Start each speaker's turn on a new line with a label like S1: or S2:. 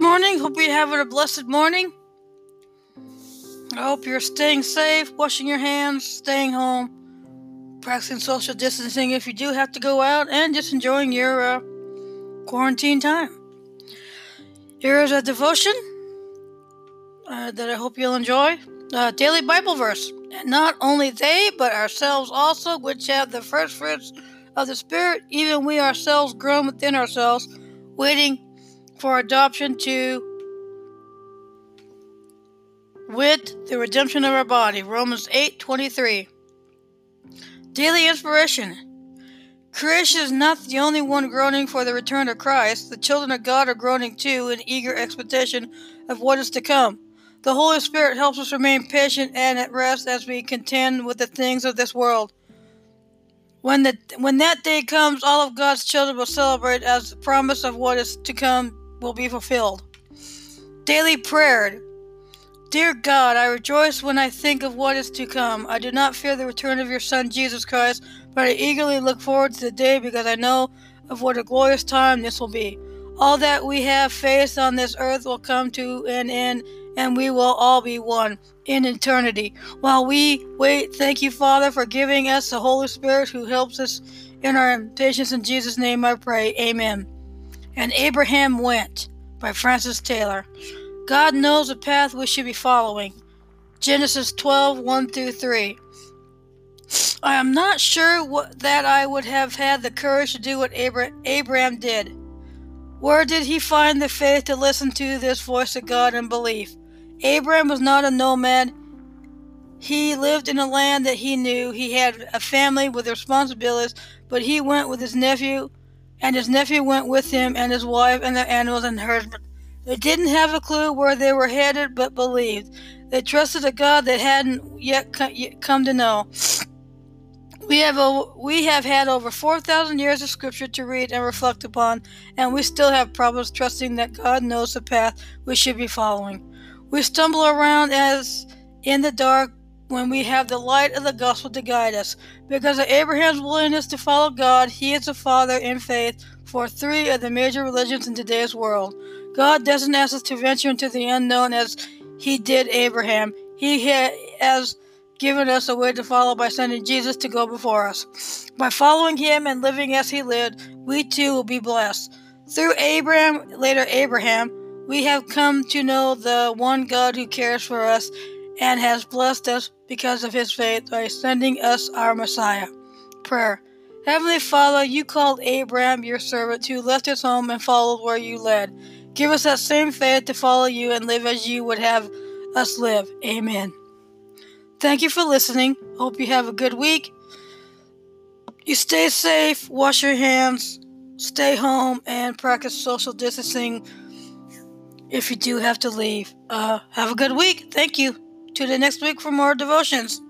S1: Morning. Hope you're having a blessed morning. I hope you're staying safe, washing your hands, staying home, practicing social distancing if you do have to go out, and just enjoying your uh, quarantine time. Here is a devotion uh, that I hope you'll enjoy. Uh, daily Bible verse. And not only they, but ourselves also, which have the first fruits of the Spirit, even we ourselves groan within ourselves, waiting for adoption to with the redemption of our body. Romans 8:23. Daily inspiration. Creation is not the only one groaning for the return of Christ. The children of God are groaning too in eager expectation of what is to come. The Holy Spirit helps us remain patient and at rest as we contend with the things of this world. When the when that day comes, all of God's children will celebrate as the promise of what is to come will be fulfilled. Daily prayer. Dear God, I rejoice when I think of what is to come. I do not fear the return of your Son, Jesus Christ, but I eagerly look forward to the day because I know of what a glorious time this will be. All that we have faced on this earth will come to an end, and we will all be one in eternity. While we wait, thank you, Father, for giving us the Holy Spirit who helps us in our patience. In Jesus' name I pray. Amen. And Abram Went by Francis Taylor. God knows the path we should be following. Genesis 12 1 through 3. I am not sure what, that I would have had the courage to do what Abra- Abraham did. Where did he find the faith to listen to this voice of God and belief? Abraham was not a nomad. He lived in a land that he knew. He had a family with responsibilities, but he went with his nephew and his nephew went with him, and his wife, and their animals and herdsmen. They didn't have a clue where they were headed, but believed. They trusted a God they hadn't yet come to know. We have we have had over 4,000 years of scripture to read and reflect upon, and we still have problems trusting that God knows the path we should be following. We stumble around as in the dark when we have the light of the gospel to guide us. Because of Abraham's willingness to follow God, he is a father in faith for three of the major religions in today's world. God doesn't ask us to venture into the unknown as he did Abram. He has given us a way to follow by sending Jesus to go before us. By following him and living as he lived, we too will be blessed. Through Abraham, later Abraham, we have come to know the one God who cares for us and has blessed us because of his faith by sending us our Messiah. Prayer. Heavenly Father, you called Abraham your servant who left his home and followed where you led. Give us that same faith to follow you and live as you would have us live. Amen. Thank you for listening. Hope you have a good week. You stay safe, wash your hands, stay home, and practice social distancing if you do have to leave. Uh, have a good week. Tune in next week for more devotions.